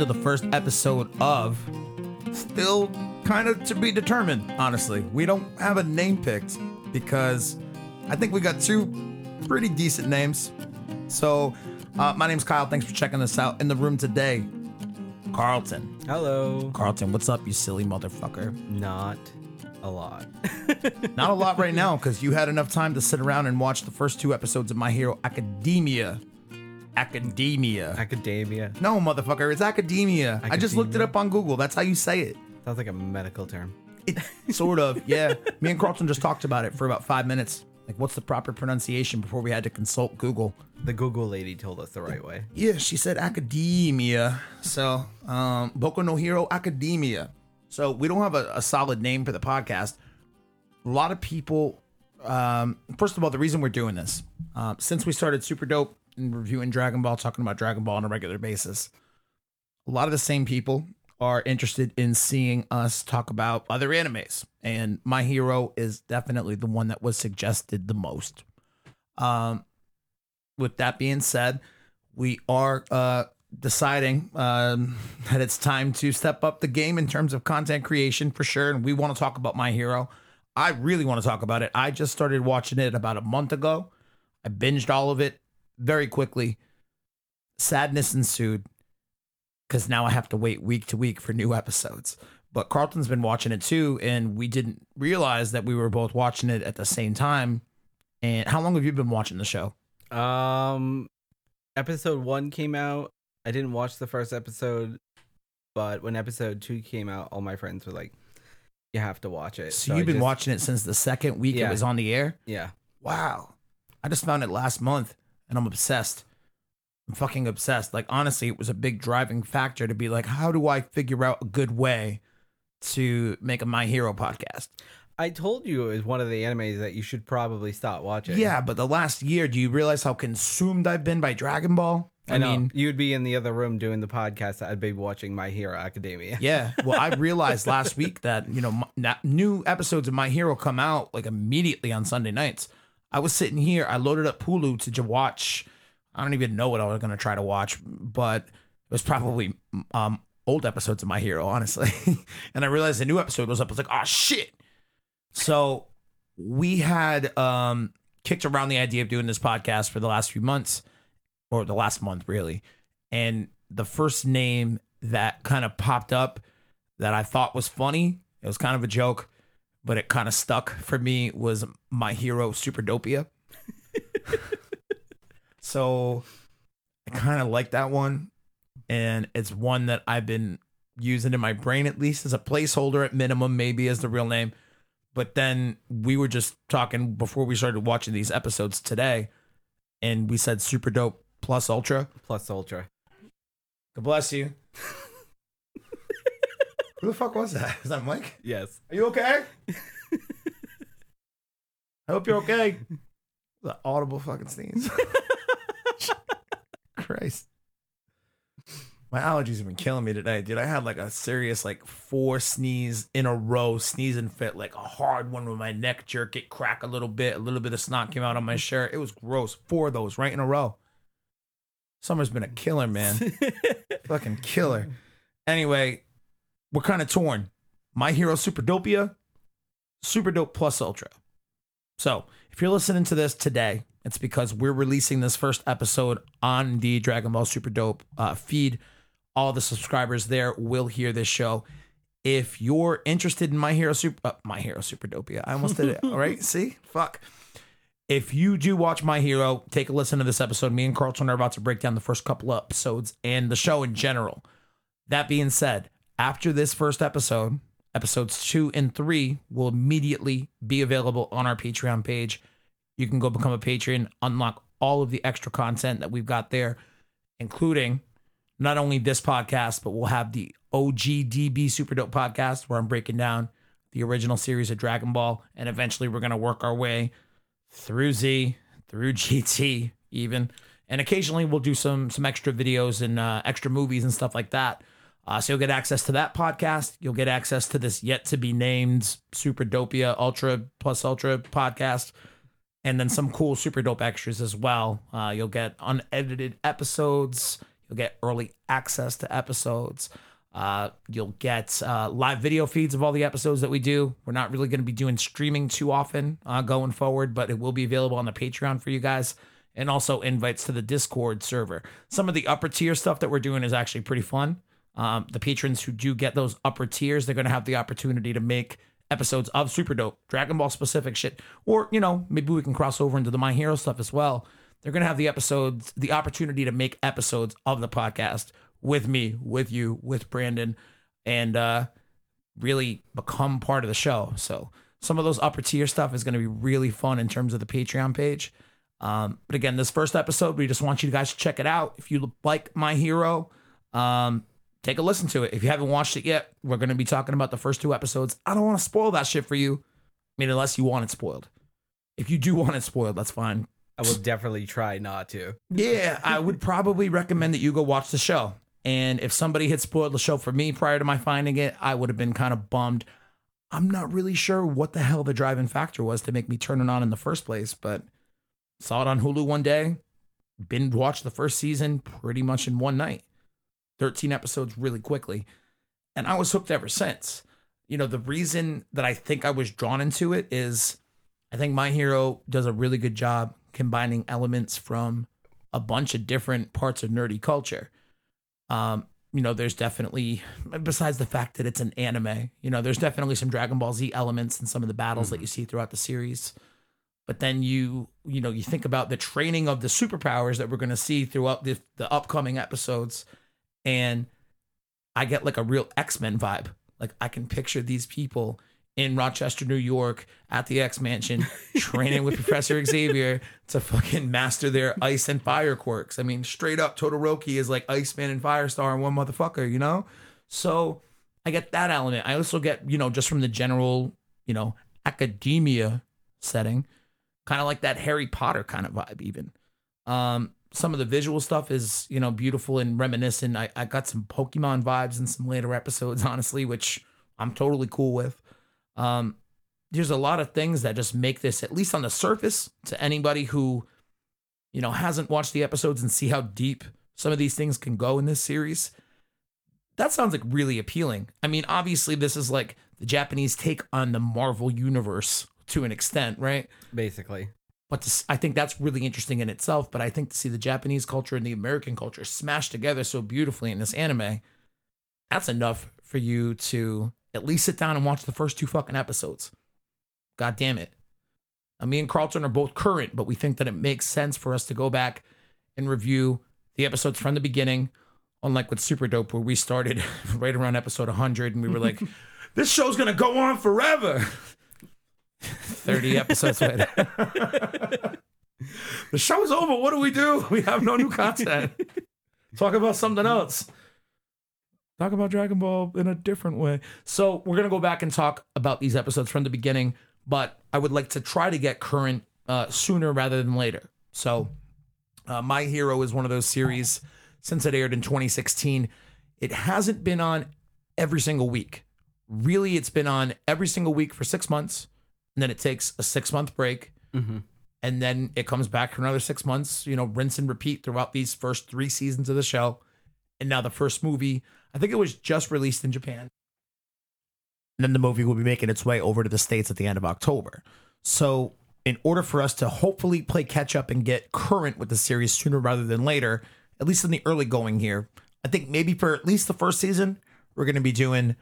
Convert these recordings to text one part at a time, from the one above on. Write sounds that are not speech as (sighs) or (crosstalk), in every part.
welcome into the first episode of still kind of to be determined, honestly. We don't have a name picked because I think we got two pretty decent names. So, uh, my name's Kyle. Thanks for checking this out. In the room today, Carlton. Hello. Carlton, what's up, you silly motherfucker? Not a lot. (laughs) Not a lot right now because you had enough time to sit around and watch the first two episodes of My Hero Academia. Academia. Academia. No, motherfucker, it's academia. I just looked it up on Google. That's how you say it. Sounds like a medical term. It sort of, yeah. Me and Carlton just talked about it for about five minutes. Like, what's the proper pronunciation before we had to consult Google? The Google lady told us the right way. Yeah, she said academia. So, um, Boku no Hero Academia. So we don't have a, a solid name for the podcast. A lot of people. Um, first of all, the reason we're doing this, um, since we started Super Dope and reviewing Dragon Ball, talking about Dragon Ball on a regular basis, a lot of the same people are interested in seeing us talk about other animes, and My Hero is definitely the one that was suggested the most. Um, with that being said, we are uh, deciding um, (laughs) that it's time to step up the game in terms of content creation for sure. And we want to talk about My Hero. I really want to talk about it. I just started watching it about a month ago. I binged all of it very quickly. Sadness ensued because now I have to wait week to week for new episodes. But Carlton's been watching it too, and we didn't realize that we were both watching it at the same time. And how long have you been watching the show? Um, episode one came out. I didn't watch the first episode, but when episode two came out, all my friends were like, "You have to watch it." So, I you've been just- watching it since the second week it was on the air? Yeah. Wow. I just found it last month and I'm obsessed. I'm fucking obsessed. Like, honestly, it was a big driving factor to be like, how do I figure out a good way to make a My Hero podcast? I told you it was one of the animes that you should probably stop watching. Yeah, but the last year, do you realize how consumed I've been by Dragon Ball? I, mean, you'd be in the other room doing the podcast. I'd be watching My Hero Academia. Yeah. (laughs) Well, I realized last week that, you know, my, new episodes of My Hero come out like immediately on Sunday nights. I was sitting here, I loaded up Hulu to watch. I don't even know what I was going to try to watch, but it was probably um, old episodes of My Hero, honestly. (laughs) and I realized the new episode was up. I was like, oh, shit. So we had um, kicked around the idea of doing this podcast for the last few months, or the last month, really. And the first name that kind of popped up that I thought was funny, it was kind of a joke, but it kind of stuck for me was My Hero Superdopia. (laughs) so I kind of like that one. And it's one that I've been using in my brain, at least as a placeholder at minimum, maybe as the real name. But then we were just talking before we started watching these episodes today, and we said super dope plus ultra. Plus Ultra. God bless you. Who the fuck was that? (laughs) Is that Mike? Yes. Are you okay? (laughs) I hope you're okay. The audible fucking sneeze. (laughs) Christ. My allergies have been killing me today, dude. I had like a serious like four sneeze in a row, sneezing fit, like a hard one with my neck jerk, it crack a little bit, a little bit of snot came out on my shirt. It was gross. Four of those right in a row. Summer's been a killer, man. Fucking killer. Anyway, we're kind of torn. My Hero Superdopia, Super Dope Plus Ultra. So, if you're listening to this today, it's because we're releasing this first episode on the Dragon Ball Super Dope uh, feed. All the subscribers there will hear this show. If you're interested in My Hero Super, uh, My Hero Superdopia, I almost did it. (laughs) All right, see, fuck. If you do watch My Hero, take a listen to this episode. Me and Carlton are about to break down the first couple of episodes and the show in general. That being said, after this first episode, episodes two and three will immediately be available on our Patreon page. You can go become a patron, unlock all of the extra content that we've got there, including not only this podcast, but we'll have the OGDB Super Dope podcast where I'm breaking down the original series of Dragon Ball. And eventually we're going to work our way through Z, through (laughs) GT, even. And occasionally we'll do some some extra videos and uh, extra movies and stuff like that. Uh, so you'll get access to that podcast. You'll get access to this yet to be named Super Dopia Ultra Plus Ultra podcast, and then some cool Super Dope extras as well. Uh, you'll get unedited episodes. You'll get early access to episodes. Uh, you'll get uh, live video feeds of all the episodes that we do. We're not really going to be doing streaming too often uh, going forward, but it will be available on the Patreon for you guys and also invites to the Discord server. Some of the upper tier stuff that we're doing is actually pretty fun. Um, the patrons who do get those upper tiers, they're going to have the opportunity to make episodes of Super Dope, Dragon Ball specific shit, or you know maybe we can cross over into the My Hero stuff as well. They're going to have the episodes, the opportunity to make episodes of the podcast with me, with you, with Brandon, and uh, really become part of the show. So some of those upper tier stuff is going to be really fun in terms of the Patreon page. Um, but again, this first episode, we just want you guys to check it out. If you like My Hero, um, take a listen to it. If you haven't watched it yet, we're going to be talking about the first two episodes. I don't want to spoil that shit for you. I mean, unless you want it spoiled. If you do want it spoiled, that's fine. I will definitely try not to. Yeah, I would (laughs) probably recommend that you go watch the show. And if somebody had spoiled the show for me prior to my finding it, I would have been kind of bummed. I'm not really sure what the hell the driving factor was to make me turn it on in the first place, but saw it on Hulu one day, binge watched the first season pretty much in one night. 13 episodes really quickly. And I was hooked ever since. You know, the reason that I think I was drawn into it is I think My Hero does a really good job combining elements from a bunch of different parts of nerdy culture. Um, you know, there's definitely, besides the fact that it's an anime, you know, there's definitely some Dragon Ball Z elements in some of the battles mm-hmm. that you see throughout the series. But then you, you know, you think about the training of the superpowers that we're going to see throughout the, the upcoming episodes. And I get like a real X Men vibe. Like I can picture these people in Rochester, New York, at the X Mansion, (laughs) training with Professor Xavier to fucking master their ice and fire quirks. I mean, straight up, Todoroki is like Iceman and Firestar in one motherfucker, you know? So I get that element. I also get, you know, just from the general, you know, academia setting, kind of like that Harry Potter kind of vibe, even. Um, some of the visual stuff is, you know, beautiful and reminiscent. I, I got some Pokemon vibes in some later episodes, (laughs) honestly, which I'm totally cool with. Um, there's a lot of things that just make this, at least on the surface, to anybody who, you know, hasn't watched the episodes and see how deep some of these things can go in this series. That sounds like really appealing. I mean, obviously, this is like the Japanese take on the Marvel universe to an extent, right? Basically. But to, I think that's really interesting in itself. But I think to see the Japanese culture and the American culture smashed together so beautifully in this anime, that's enough for you to at least sit down and watch the first two fucking episodes. God damn it. Now, me and Carlton are both current, but we think that it makes sense for us to go back and review the episodes from the beginning, unlike with Super Dope, where we started (laughs) right around episode 100 and we were like, (laughs) this show's to go on forever. 30 (laughs) episodes later. the show's over. What do we do? We have no new content. Talk about something else talk about Dragon Ball in a different way. So we're gonna go back and talk about these episodes from the beginning, but I would like to try to get current uh, sooner rather than later. So uh, My Hero is one of those series since it aired in 2016. It hasn't been on every single week. Really, it's been on every single week for six months, and then it takes a six month break. Mm-hmm. And then it comes back for another six months, you know, rinse and repeat throughout these first three seasons of the show. And now the first movie I think it was just released in Japan. And then the movie will be making its way over to the States at the end of October. So, in order for us to hopefully play catch up and get current with the series sooner rather than later, at least in the early going here, I think maybe for at least the first season, we're going to be doing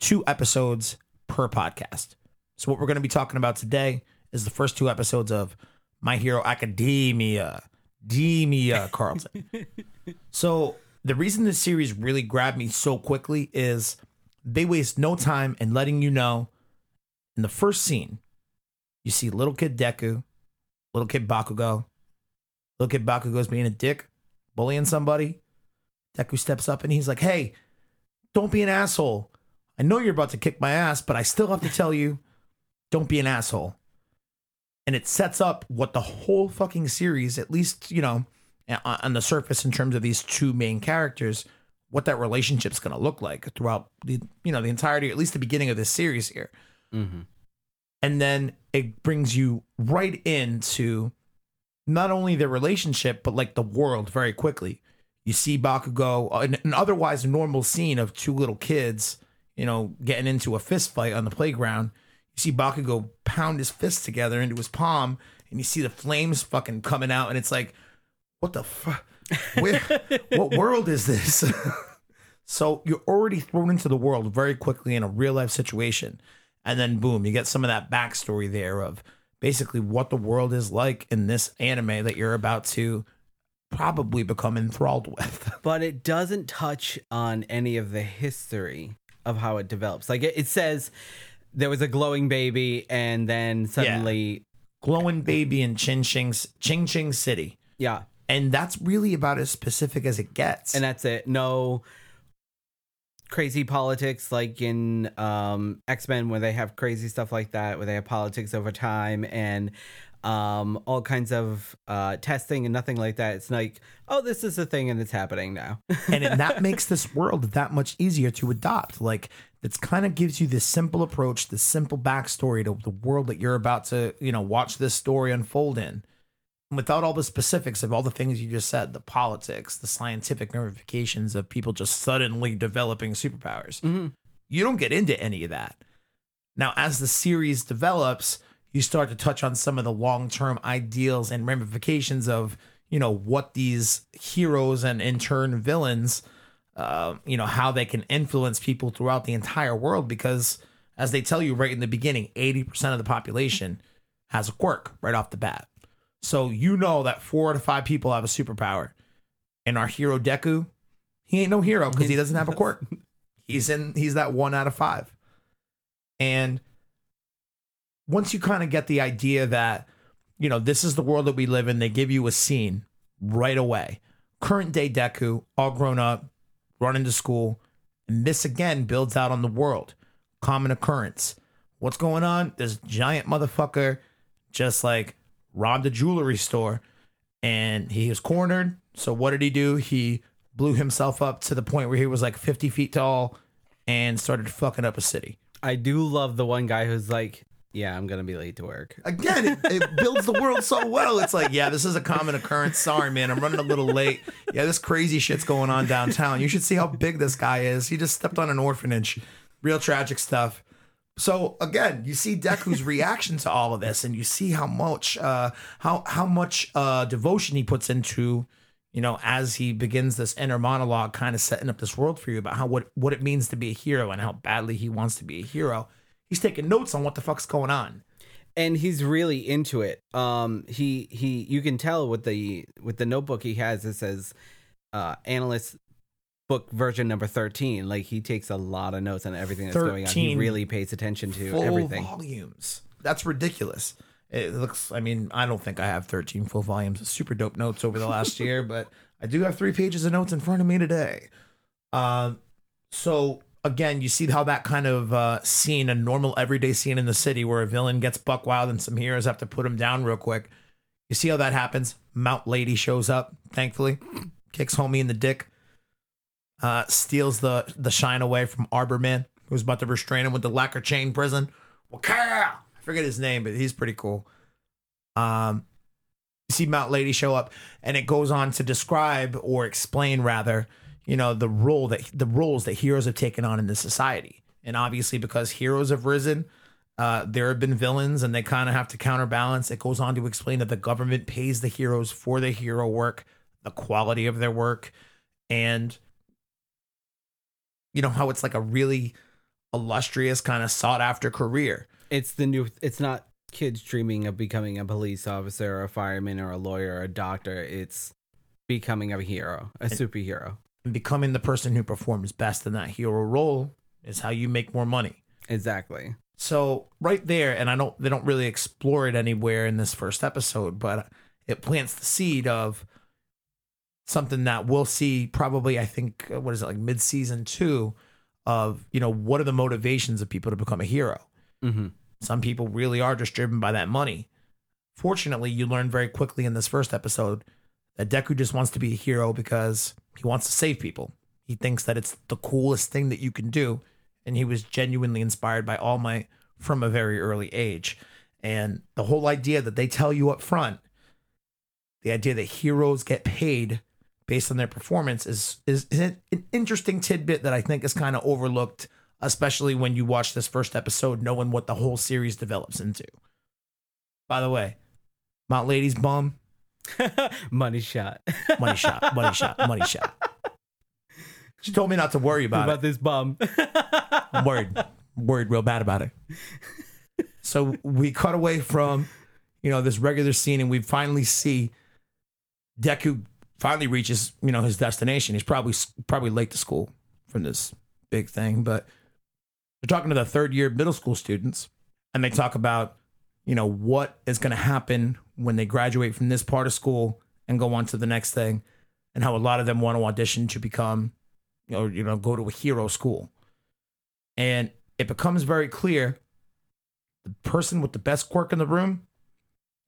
two episodes per podcast. So, what we're going to be talking about today is the first two episodes of My Hero Academia. Demia Carlton. (laughs) so the reason this series really grabbed me so quickly is they waste no time in letting you know in the first scene, you see little kid Deku, little kid Bakugo. Little kid Bakugo's being a dick, bullying somebody. Deku steps up and he's like, hey, don't be an asshole. I know you're about to kick my ass, but I still have to tell you, don't be an asshole. And it sets up what the whole fucking series, at least, you know, on the surface in terms of these two main characters what that relationship's going to look like throughout the you know the entirety at least the beginning of this series here mm-hmm. and then it brings you right into not only the relationship but like the world very quickly You see Bakugo, uh, an, an otherwise normal scene of two little kids, you know, getting into a fist fight on the playground. You see Bakugo pound his fist together into his palm, and you see the flames fucking coming out, and it's like, what the fuck? (laughs) What world is this? (laughs) so you're already thrown into the world very quickly in a real life situation, and then boom, you get some of that backstory there of basically what the world is like in this anime that you're about to probably become enthralled with. (laughs) but it doesn't touch on any of the history of how it develops. Like it, it says there was a glowing baby and then suddenly Glowing baby in Ching Ching's Ching Ching City. yeah, And that's really about as specific as it gets. and that's it. No crazy politics like in um X-Men where they have crazy stuff like that where they have politics over time and um all kinds of uh testing and nothing like that. It's like, oh, this is a thing and it's happening now. and it, that (laughs) makes this world that much easier to adopt. Like it's kind of gives you this simple approach, this simple backstory to the world that you're about to, you know, watch this story unfold in. Without all the specifics of all the things you just said, the politics, the scientific ramifications of people just suddenly developing superpowers. Mhm. You don't get into any of that. Now, as the series develops, you start to touch on some of the long-term ideals and ramifications of, you know, what these heroes and in turn villains uh, you know, how they can influence people throughout the entire world because, as they tell you right in the beginning, 80% of the population has a quirk right off the bat. So you know that four out of five people have a superpower. And our hero Deku, he ain't no hero because he doesn't have a (laughs) quirk. He's in he's that one out of five. And once you kind of get the idea that, you know, this is the world that we live in, they give you a scene right away. Current day Deku, all grown up, running into school, and this again builds out on the world. Common occurrence. What's going on? This giant motherfucker just like robbed a jewelry store and he was cornered. So what did he do? He blew himself up to the point where he was like 50 feet tall and started fucking up a city. I do love the one guy who's like, yeah, I'm gonna be late to work. Again, it, it builds the world so well. It's like, yeah, this is a common occurrence. Sorry, man, I'm running a little late. Yeah, this crazy shit's going on downtown. You should see how big this guy is. He just stepped on an orphanage. Real tragic stuff. So again, you see Deku's reaction to all of this, and you see how much, uh, how how much uh, devotion he puts into, you know, as he begins this inner monologue, kind of setting up this world for you about how what what it means to be a hero and how badly he wants to be a hero. He's taking notes on what the fuck's going on. and he's really into it. Um, he he, you can tell with the with the notebook he has. It says, uh, analyst book version number thirteen. Like he takes a lot of notes on everything that's going on. He really pays attention to full everything. volumes. That's ridiculous. It looks. I mean, I don't think I have 13 full volumes of super dope notes over the last year, (laughs) but I do have three pages of notes in front of me today. Um, so again, you see how that kind of uh, scene, a normal everyday scene in the city, where a villain gets buck wild and some heroes have to put him down real quick. You see how that happens? Mount Lady shows up, thankfully, kicks homie in the dick, uh, steals the the shine away from Arborman, who's about to restrain him with the lacquer chain prison. Wakar! I forget his name, but he's pretty cool. Um, you see Mount Lady show up, and it goes on to describe or explain rather, you know, the role that the roles that heroes have taken on in this society. And obviously, because heroes have risen, uh, there have been villains, and they kind of have to counterbalance. It goes on to explain that the government pays the heroes for their hero work, the quality of their work, and you know how it's like a really illustrious kind of sought after career. It's the new. It's not kids dreaming of becoming a police officer or a fireman or a lawyer or a doctor. It's becoming a hero, a superhero. And becoming the person who performs best in that hero role is how you make more money. Exactly. So right there, and I don't they don't really explore it anywhere in this first episode, but it plants the seed of something that we'll see probably I think uh, what is it like mid season two of you know what are the motivations of people to become a hero. hmm Some people really are just driven by that money. Fortunately, you learn very quickly in this first episode that Deku just wants to be a hero because he wants to save people. He thinks that it's the coolest thing that you can do. And he was genuinely inspired by All Might from a very early age. And the whole idea that they tell you up front, the idea that heroes get paid based on their performance is is, is an interesting tidbit that I think is kind of overlooked, especially when you watch this first episode, knowing what the whole series develops into. By the way, Mount Lady's bum, (laughs) Money shot. (laughs) money shot, money shot, money shot. She told me not to worry about, it. about it. this bum. I'm worried, worried real bad about it. So we cut away from, you know, this regular scene, and we finally see Deku finally reaches, you know, his destination. He's probably probably late to school from this big thing, but they're talking to the third year middle school students, and they talk about, you know, what is going to happen when they graduate from this part of school and go on to the next thing, and how a lot of them want to audition to become, or you know, go to a hero school, and it becomes very clear the person with the best quirk in the room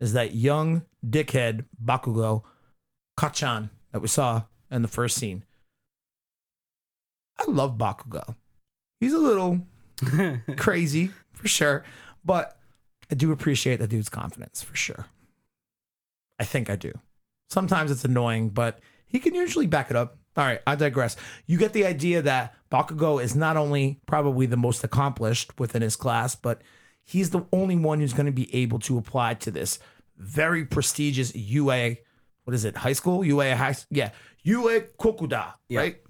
is that young dickhead Bakugo Kacchan that we saw in the first scene. I love Bakugo. He's a little (laughs) crazy for sure, but I do appreciate the dude's confidence for sure. I think I do. Sometimes it's annoying, but he can usually back it up. All right, I digress. You get the idea that Bakugo is not only probably the most accomplished within his class, but he's the only one who's going to be able to apply to this very prestigious UA. What is it? High school? UA high? Yeah, UA Kokuda. Yeah. Right?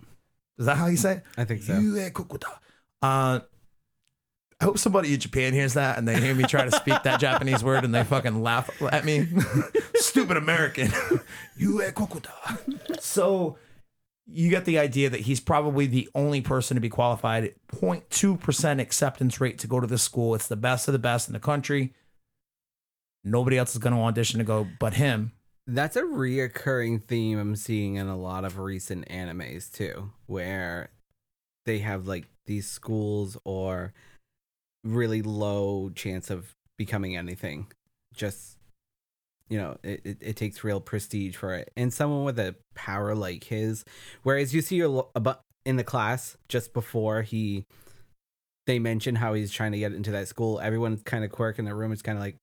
Is that how you say it? I think so. UA Kokuda. Uh, I hope somebody in Japan hears that and they hear me try to speak that Japanese word and they fucking laugh at me. (laughs) Stupid American. (laughs) UA Kokuda. So you get the idea that he's probably the only person to be qualified. 0.2% acceptance rate to go to this school. It's the best of the best in the country. Nobody else is going to audition to go but him. That's a reoccurring theme I'm seeing in a lot of recent animes too, where they have like these schools or really low chance of becoming anything. Just you know, it, it, it takes real prestige for it. And someone with a power like his, whereas you see about in the class just before he they mention how he's trying to get into that school, everyone's kind of quirk in the room is kind of like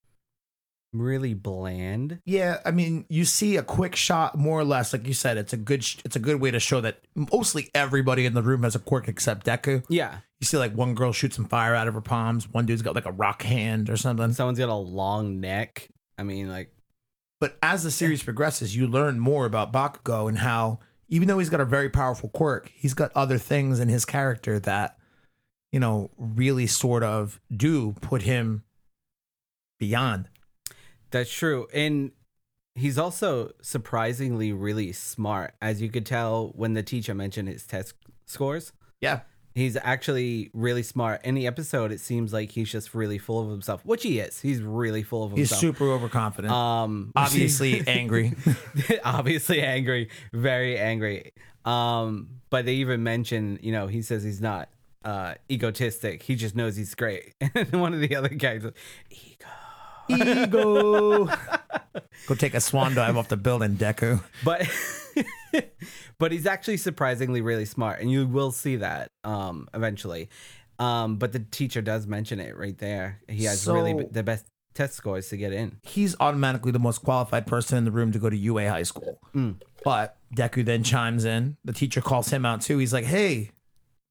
really bland. Yeah, I mean, you see a quick shot, more or less, like you said. It's a good, sh- it's a good way to show that mostly everybody in the room has a quirk except Deku. Yeah. You see, like one girl shoots some fire out of her palms. One dude's got like a rock hand or something. Someone's got a long neck. I mean, like, But as the series progresses, you learn more about Bakugo and how, even though he's got a very powerful quirk, he's got other things in his character that, you know, really sort of do put him beyond. That's true. And he's also surprisingly really smart, as you could tell when the teacher mentioned his test scores. Yeah. He's actually really smart. In the episode, it seems like he's just really full of himself, which he is. He's really full of himself. He's himself. super overconfident. um, (laughs) obviously angry. (laughs) obviously angry, very angry. Um, but they even mention, you know, he says he's not uh egotistic. He just knows he's great. (laughs) And one of the other guys, ego. Ego. (laughs) Go take a swan dive off the building, Deku. But (laughs) but he's actually surprisingly really smart, and you will see that um eventually. Um, but the teacher does mention it right there. He has really So- b- the best test scores to get in. He's automatically the most qualified person in the room to go to UA high school. Mm. But Deku then chimes in. The teacher calls him out too. He's like, hey,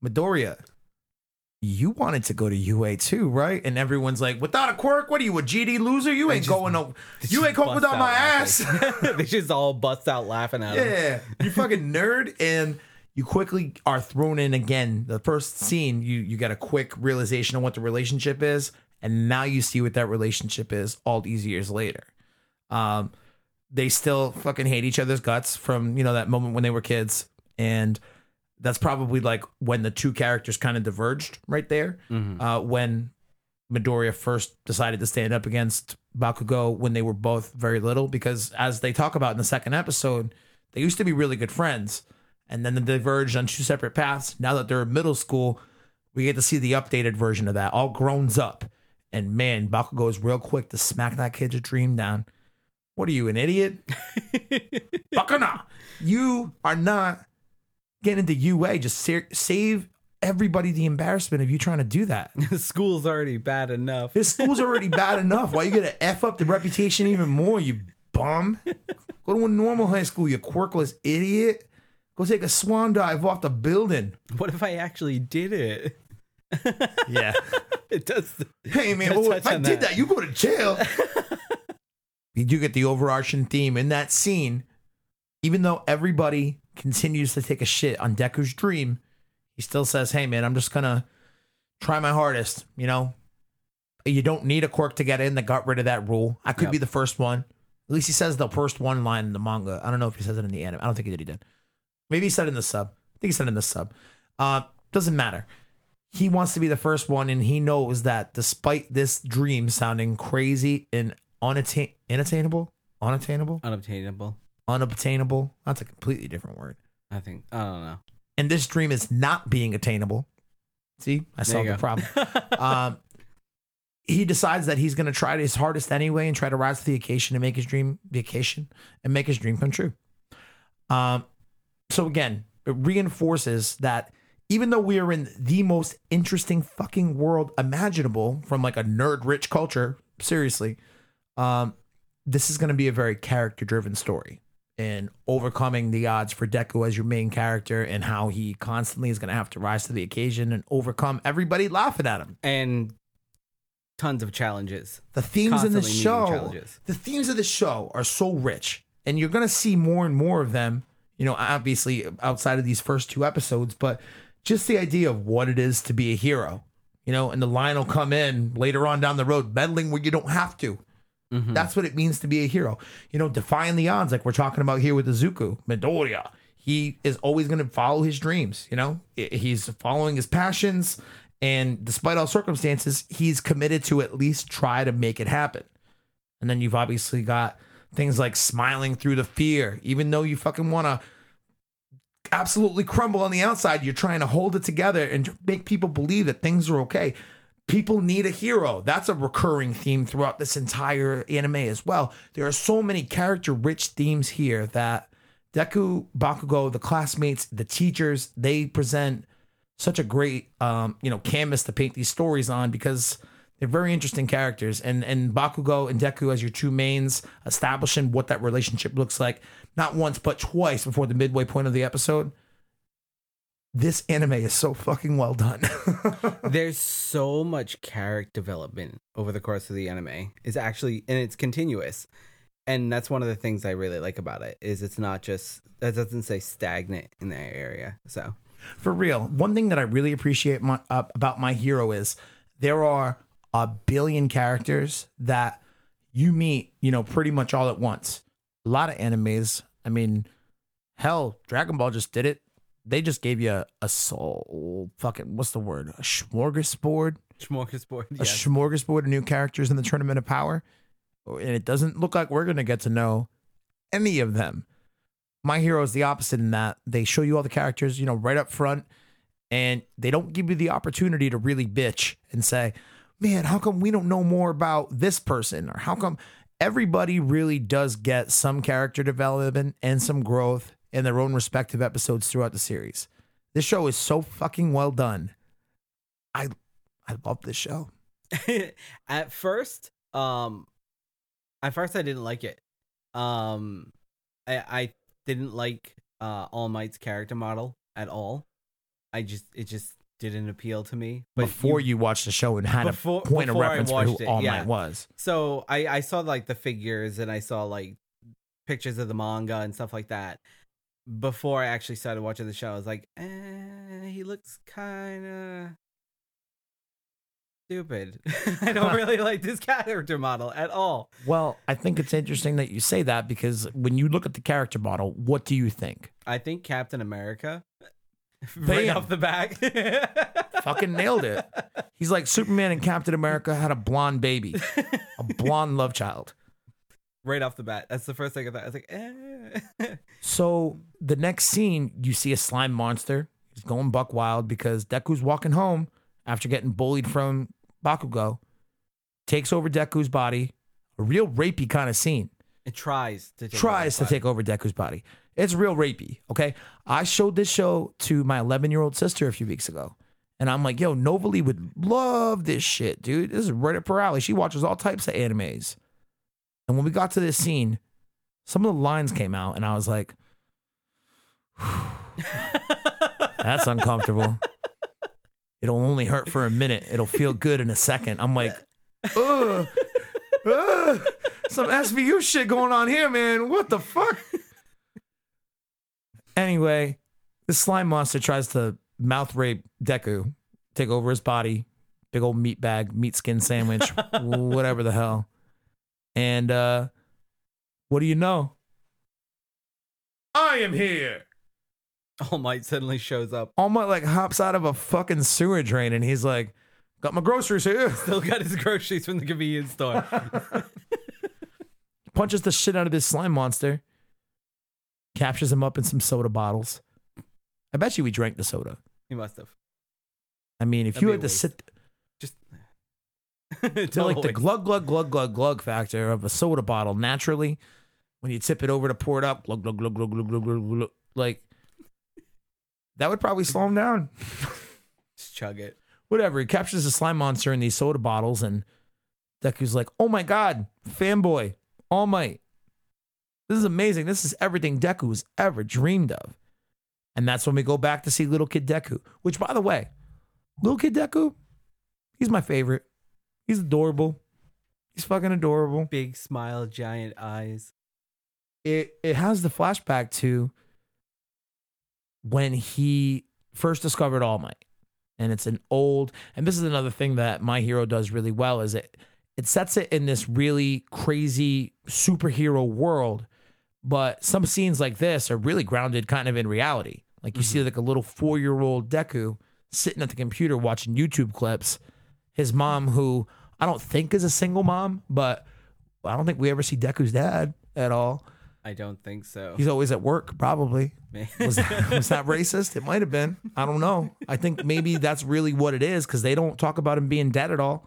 Midoriya, you wanted to go to UA too, right? And everyone's like, without a quirk, what are you, a GD loser? You ain't just- going to, (laughs) you ain't going without out my ass. (laughs) (laughs) they just all bust out laughing at him. Yeah, you fucking nerd, and you quickly are thrown in again. The first scene, you you get a quick realization of what the relationship is, and now you see what that relationship is all these years later. Um, they still fucking hate each other's guts from you know that moment when they were kids, and that's probably like when the two characters kind of diverged right there. Uh, when Midoriya first decided to stand up against Bakugo when they were both very little, because as they talk about in the second episode, they used to be really good friends, and then they diverged on two separate paths. Now that they're in middle school, we get to see the updated version of that, all grown up. And man, Bakugo is real quick to smack that kid's dream down. What are you, an idiot? (laughs) Bakuna, you are not getting into UA. Just sa- save everybody the embarrassment of you trying to do that. (laughs) The school's already bad enough. This school's already bad enough. Why you gonna f up the reputation even more? You bum. Go to a normal high school, you quirkless idiot. Go take a swan dive off the building. What if I actually did it? (laughs) Yeah. It does. Hey man, well, touch if I on did that. that, you go to jail. (laughs) you do get the overarching theme in that scene. Even though everybody continues to take a shit on Deku's dream, he still says, "Hey man, I'm just gonna try my hardest." You know, you don't need a quirk to get in. That got rid of that rule. I could Yep. be the first one. At least he says the first one line in the manga. I don't know if he says it in the anime. I don't think he did. He did. Maybe he said it in the sub. I think he said it in the sub. Uh, doesn't matter he wants to be the first one and he knows that despite this dream sounding crazy and unattain- unattainable unattainable Unobtainable. Unobtainable that's a completely different word I think. I don't know. and this dream is not being attainable see i solved the problem (laughs) um, he decides that he's going to try his hardest anyway and try to rise to the occasion and make his dream vacation and make his dream come true. Um, so again, it reinforces that even though we are in the most interesting fucking world imaginable from like a nerd rich culture, seriously, um, this is going to be a very character driven story and overcoming the odds for Deku as your main character and how he constantly is going to have to rise to the occasion and overcome everybody laughing at him. and tons of challenges. The themes in the show, the themes of the show are so rich, and you're gonna see more and more of them. You know, obviously outside of these first two episodes, but just the idea of what it is to be a hero. You know, and the line will come in later on down the road, meddling where you don't have to. Mhm. That's what it means to be a hero. You know, defying the odds, like we're talking about here with Izuku, Midoriya. He is always going to follow his dreams. You know, he's following his passions, and despite all circumstances, he's committed to at least try to make it happen. And then you've obviously got things like smiling through the fear, even though you fucking want to absolutely crumble on the outside. You're trying to hold it together and make people believe that things are okay. People need a hero. That's a recurring theme throughout this entire anime as well. There are so many character rich themes here that Deku, Bakugo, the classmates, the teachers, they present such a great um, you know, canvas to paint these stories on because they're very interesting characters. And and Bakugo and Deku as your two mains, establishing what that relationship looks like, not once but twice before the midway point of the episode. This anime is so fucking well done. (laughs) There's so much character development over the course of the anime. It's actually and it's continuous. And that's one of the things I really like about it is it's not just that doesn't say stagnant in that area. So For real, one thing that I really appreciate my, uh, about my hero is there are a billion characters that you meet, you know, pretty much all at once. A lot of animes, I mean, hell, Dragon Ball just did it. They just gave you a, a soul, fucking, what's the word? A smorgasbord? smorgasbord. A smorgasbord of new characters in the Tournament of Power. And it doesn't look like we're going to get to know any of them. My Hero is the opposite in that they show you all the characters, you know, right up front, and they don't give you the opportunity to really bitch and say, man, how come we don't know more about this person? Or how come everybody really does get some character development and some growth in their own respective episodes throughout the series? This show is so fucking well done. I I love this show. (laughs) at first, um, at first I didn't like it. Um, I I didn't like uh All Might's character model at all. I just it just didn't appeal to me. But before you, you, watched the show and had Before- a point of reference for who it, All yeah. Might was. so I I saw like the figures and I saw like pictures of the manga and stuff like that. Before I actually started watching the show, I was like, eh, he looks kind of stupid. (laughs) I don't really like this (laughs) character model at all. Well, I think it's interesting that you say that because when you look at the character model, what do you think? I think Captain America, (laughs) right Bam. off the back, Fucking nailed it. He's like Superman and Captain America had a blonde baby, a blonde love child. Right off the bat. That's the first thing I thought. I was like, eh. (laughs) So the next scene, you see a slime monster. He's going buck wild because Deku's walking home after getting bullied from Bakugo. Takes over Deku's body. A real rapey kind of scene. it tries to take tries to over take over Deku's body. It's real rapey. Okay. I showed this show to my 11 year old sister a few weeks ago. And I'm like, yo, Novalee would love this shit, dude. This is right up her alley. She watches all types of animes. And when we got to this scene, some of the lines came out, and I was like, (sighs) that's uncomfortable. It'll only hurt for a minute. It'll feel good in a second. I'm like, ugh, ugh, some SVU shit going on here, man. What the fuck? Anyway, the slime monster tries to mouth rape Deku, take over his body, big old meat bag, meat skin sandwich, (laughs) whatever the hell. And uh what do you know? I am here. All Might suddenly shows up. All Might like hops out of a fucking sewer drain and he's like, got my groceries here. (laughs) Still got his groceries from the convenience store. (laughs) Punches the shit out of this slime monster. Captures him up in some soda bottles. I bet you we drank the soda. he must have. I mean, if That'd you be had to waste. sit Just to like the glug glug glug glug glug factor of a soda bottle naturally when you tip it over to pour it up glug glug glug glug glug glug glug, glug like that would probably slow him down Just chug it. whatever he captures a slime monster in these soda bottles and Deku's like oh my god fanboy all might this is amazing this is everything Deku has ever dreamed of and that's when we go back to see little kid Deku which by the way little kid Deku he's my favorite he's adorable he's fucking adorable Big smile, giant eyes. it it has the flashback to when he first discovered All Might. And it's an old and this is another thing that my hero does really well is it it sets it in this really crazy superhero world, but some scenes like this are really grounded kind of in reality. Like you mm-hmm. see like a little 4-year-old Deku sitting at the computer watching YouTube clips. His mom who I don't think is a single mom, but I don't think we ever see Deku's dad at all. I don't think so. He's always at work, probably. Was that, (laughs) was that racist? It might have been. I don't know. I think maybe that's really what it is because they don't talk about him being dead at all.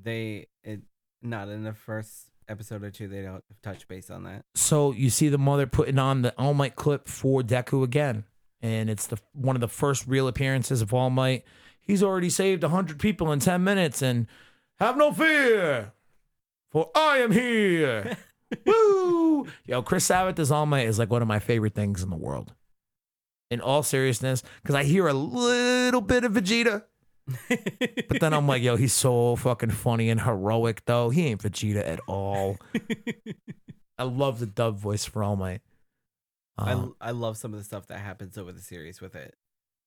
they it not in the first episode or two. They don't touch base on that. So you see the mother putting on the All Might clip for Deku again, and it's the one of the first real appearances of All Might. He's already saved hundred people in ten minutes, and have no fear, for I am here. (laughs) Woo! Yo, Chris Sabat All Might is like one of my favorite things in the world. In all seriousness, because I hear a little bit of Vegeta, but then I'm like, yo, he's so fucking funny and heroic, though. He ain't Vegeta at all. (laughs) I love the dub voice for All Might. I Um, I love some of the stuff that happens over the series with it,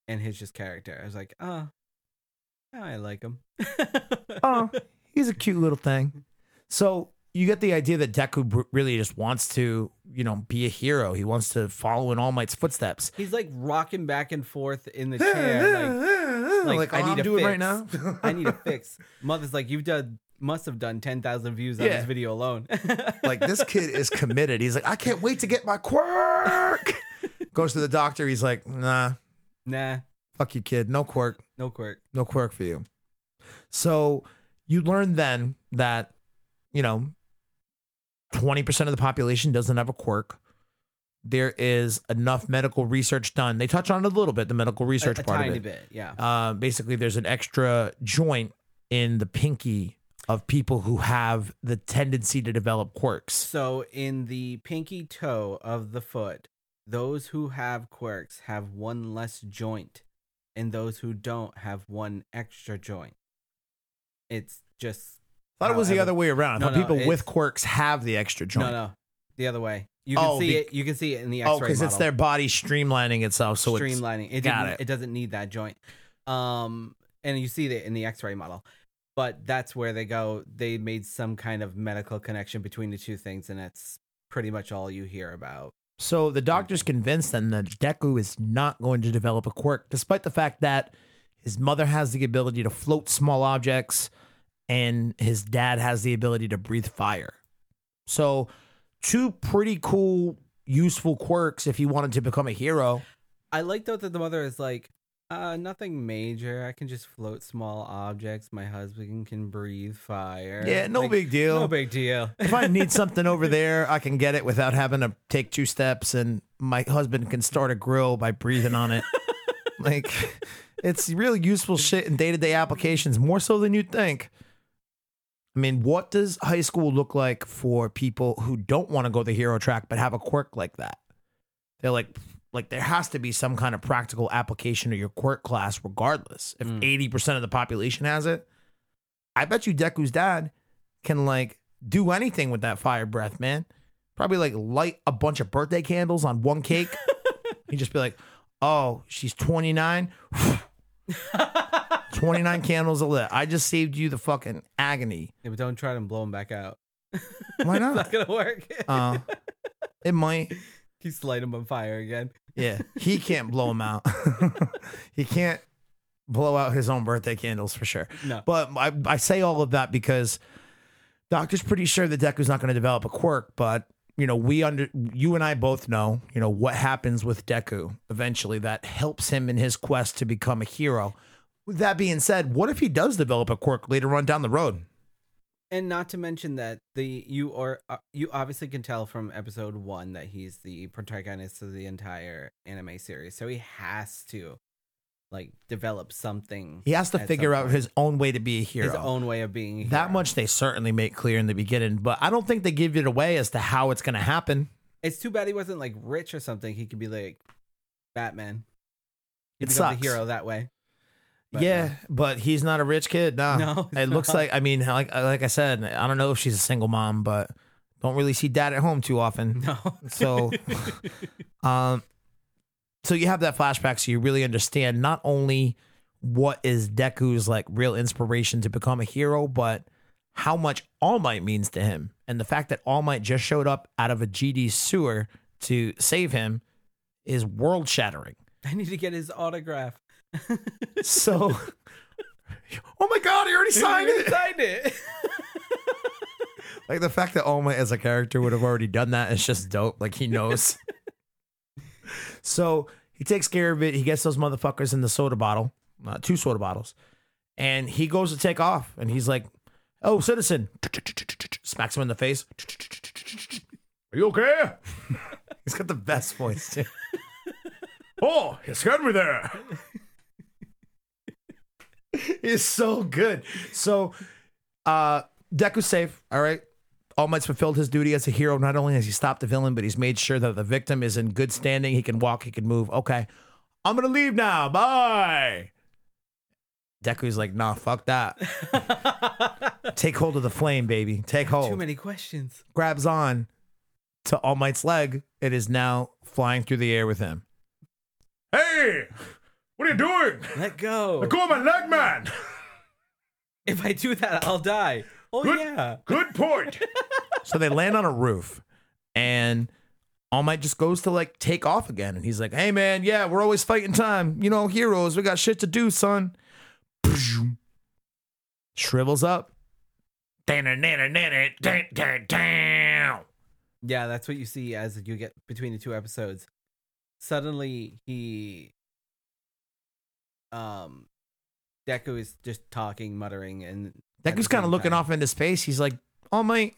and his just character. I was like, oh, I like him. oh, (laughs) he's a cute little thing. So you get the idea that Deku really just wants to, you know, be a hero. He wants to follow in All Might's footsteps. He's like rocking back and forth in the (laughs) chair, like like, oh, I oh, need I'm a doing right now. (laughs) I need a fix. Mother's like, you've done must have done ten thousand views on Yeah. this video alone. like this kid is committed. He's like, I can't wait to get my quirk. Goes to the doctor. He's like, Nah, nah, fuck you, kid. No quirk. no quirk. no quirk for you. So you learn then that, you know, 20% of the population doesn't have a quirk. There is enough medical research done. They touch on it a little bit, the medical research a, a part tiny of it. bit, yeah. Uh, basically, there's an extra joint in the pinky of people who have the tendency to develop quirks. So in the pinky toe of the foot, those who have quirks have one less joint, and those who don't have one extra joint. It's just I thought it was the other way around. No, no, people with quirks have the extra joint. No, no, the other way. You can Oh, see be- it. You can see it in the X-ray Oh, because it's their body streamlining itself. So it's streamlining. It got it. It doesn't need that joint. Um, and you see that in the X-ray model. But that's where they go. They made some kind of medical connection between the two things, and that's pretty much all you hear about. So the hmm. doctor's convinced then that Deku is not going to develop a quirk, despite the fact that his mother has the ability to float small objects and his dad has the ability to breathe fire. So, two pretty cool, useful quirks if he wanted to become a hero. I like though that the mother is like, uh, nothing major. I can just float small objects. My husband can breathe fire. Yeah, no Like, big deal. No big deal. if I need something over (laughs) there, I can get it without having to take two steps, and my husband can start a grill by breathing on it. (laughs) like, it's really useful shit in day to day applications, more so than you'd think. I mean, what does high school look like for people who don't want to go the hero track but have a quirk like that? They're like, like there has to be some kind of practical application to your quirk class, regardless. If Mm. eighty percent of the population has it, I bet you Deku's dad can like do anything with that fire breath, man. Probably like light a bunch of birthday candles on one cake. (laughs) He'd just be like, "Oh, she's twenty nine. (laughs) 29 candles a lit. I just saved you the fucking agony. Yeah, but don't try to blow him back out. Why (laughs) it's not? not gonna work. Uh, it might. He's light him on fire again. Yeah, he can't blow him out. (laughs) he can't blow out his own birthday candles for sure. No. But I, I say all of that because Doctor's pretty sure that Deku's not going to develop a quirk, but you know, we under you and I both know, you know, what happens with Deku eventually that helps him in his quest to become a hero. With that being said, what if he does develop a quirk later on down the road? And not to mention that the you are uh, you obviously can tell from episode one that he's the protagonist of the entire anime series, so he has to like develop something. He has to figure out point. his own way to be a hero. his own way of being. a That much they certainly make clear in the beginning, but I don't think they give it away as to how it's going to happen. It's too bad he wasn't like rich or something. He could be like Batman. He It becomes sucks. a hero that way. But, yeah, but he's not a rich kid. No, No, it looks not. like. I mean, like like I said, I don't know if she's a single mom, but don't really see dad at home too often. No. So, (laughs) um, so you have that flashback, so you really understand not only what is Deku's like real inspiration to become a hero, but how much All Might means to him, and the fact that All Might just showed up out of a GD sewer to save him is world shattering. I need to get his autograph. So, (laughs) oh my god, he already signed it! Signed it. Like the fact that Might as a character would have already done that is just dope. Like he knows. (laughs) so he takes care of it. He gets those motherfuckers in the soda bottle, uh, two soda bottles, and he goes to take off. And he's like, "Oh, citizen!" (laughs) Smacks him in the face. Are you okay? he's got the best voice too. oh, you scared me there. (laughs) He's so good. So, uh, Deku's safe. All right. All Might's fulfilled his duty as a hero. Not only has he stopped the villain, but he's made sure that the victim is in good standing. He can walk, he can move. Okay. I'm going to leave now. Bye. Deku's like, nah, fuck that. (laughs) Take hold of the flame, baby. Take hold. Too many questions. Grabs on to All Might's leg. It is now flying through the air with him. Hey, what are you doing? Let go. Go on my leg, man. (laughs) If I do that, I'll die. Oh Good- yeah. Good point. (laughs) so they land on a roof, and All Might just goes to like take off again, and he's like, "Hey man, yeah, we're always fighting time. You know, heroes. We got shit to do, son." Shrivels up. Yeah, that's what you see as you get between the two episodes. Suddenly he um Deku is just talking, muttering, and Deku's kind of looking time- off into space. He's like, "All my,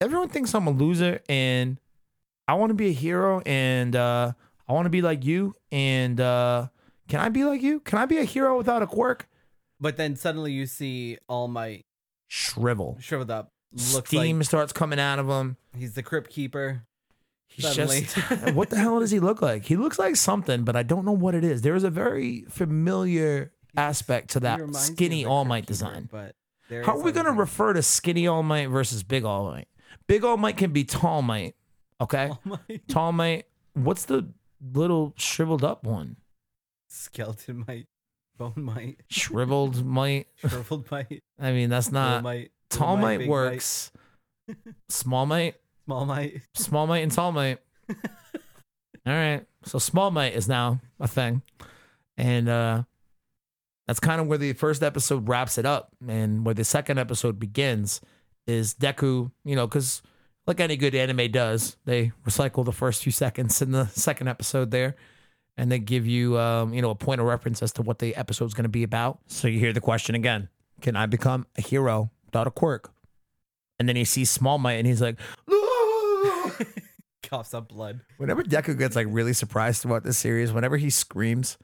everyone thinks I'm a loser, and I want to be a hero, and uh, I want to be like you, and uh, can I be like you? Can I be a hero without a quirk?" But then suddenly you see All Might Shrivel. shriveled up. Looks Steam like starts coming out of him. he's the crypt keeper. He's just (laughs) (laughs) what the hell does he look like? He looks like something, but I don't know what it is. There is a very familiar aspect to that reminds me of skinny All Might design. But How are we going to refer to skinny All Might versus big All Might? Big All Might can be tall Might. Okay, All Might (laughs) tall Might. What's the little shriveled up one? skeleton might, bone might, Shriveled Might. shriveled might, I mean, that's not might, tall Might big works. Small Might. Small might. Small Might and Tall Might. (laughs) All right. So Small Might is now a thing. And uh that's kind of where the first episode wraps it up. And where the second episode begins is Deku, you know, because like any good anime does, they recycle the first few seconds in the (laughs) second episode there. And they give you, um, you know, a point of reference as to what the episode's going to be about. So you hear the question again: Can I become a hero without a quirk? And then he sees Small Might, and he's like, Coughs up blood. Whenever Deku gets like really surprised about this series, whenever he screams,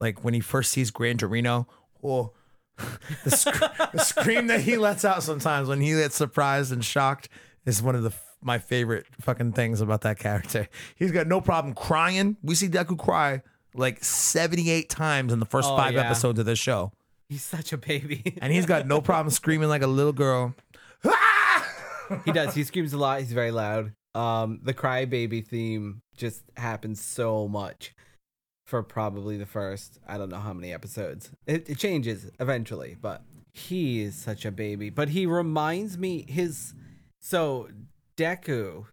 like when he first sees Gran Torino, oh, (laughs) the, sc- the scream that he lets out sometimes when he gets surprised and shocked is one of the my favorite fucking things about that character. He's got no problem crying. We see Deku cry like 78 times in the first Oh, five yeah. episodes of this show. He's such a baby. And he's got no (laughs) problem screaming like a little girl. he does. He screams a lot. He's very loud. Um, the crybaby theme just happens so much for probably the first I don't know how many episodes. It, it changes eventually, but he is such a baby. But he reminds me his so Deku,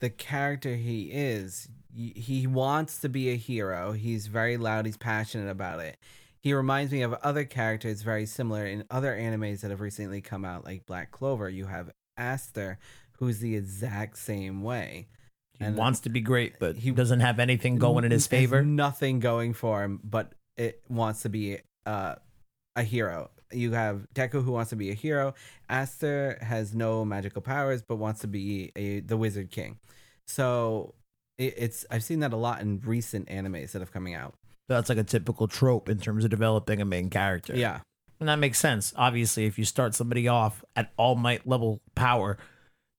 the character he is, he wants to be a hero. He's very loud. He's passionate about it. He reminds me of other characters very similar in other animes that have recently come out, like Black Clover. You have Asta, who's the exact same way. He And wants to be great, but he- doesn't have anything going in his favor. nothing going for him, but it wants to be uh, a hero. You have Deku who wants to be a hero. Asta has no magical powers, but wants to be a the Wizard King. So it, it's I've seen that a lot in recent animes that have coming out. That's like a typical trope in terms of developing a main character. Yeah, And that makes sense. Obviously, if you start somebody off at all might level power,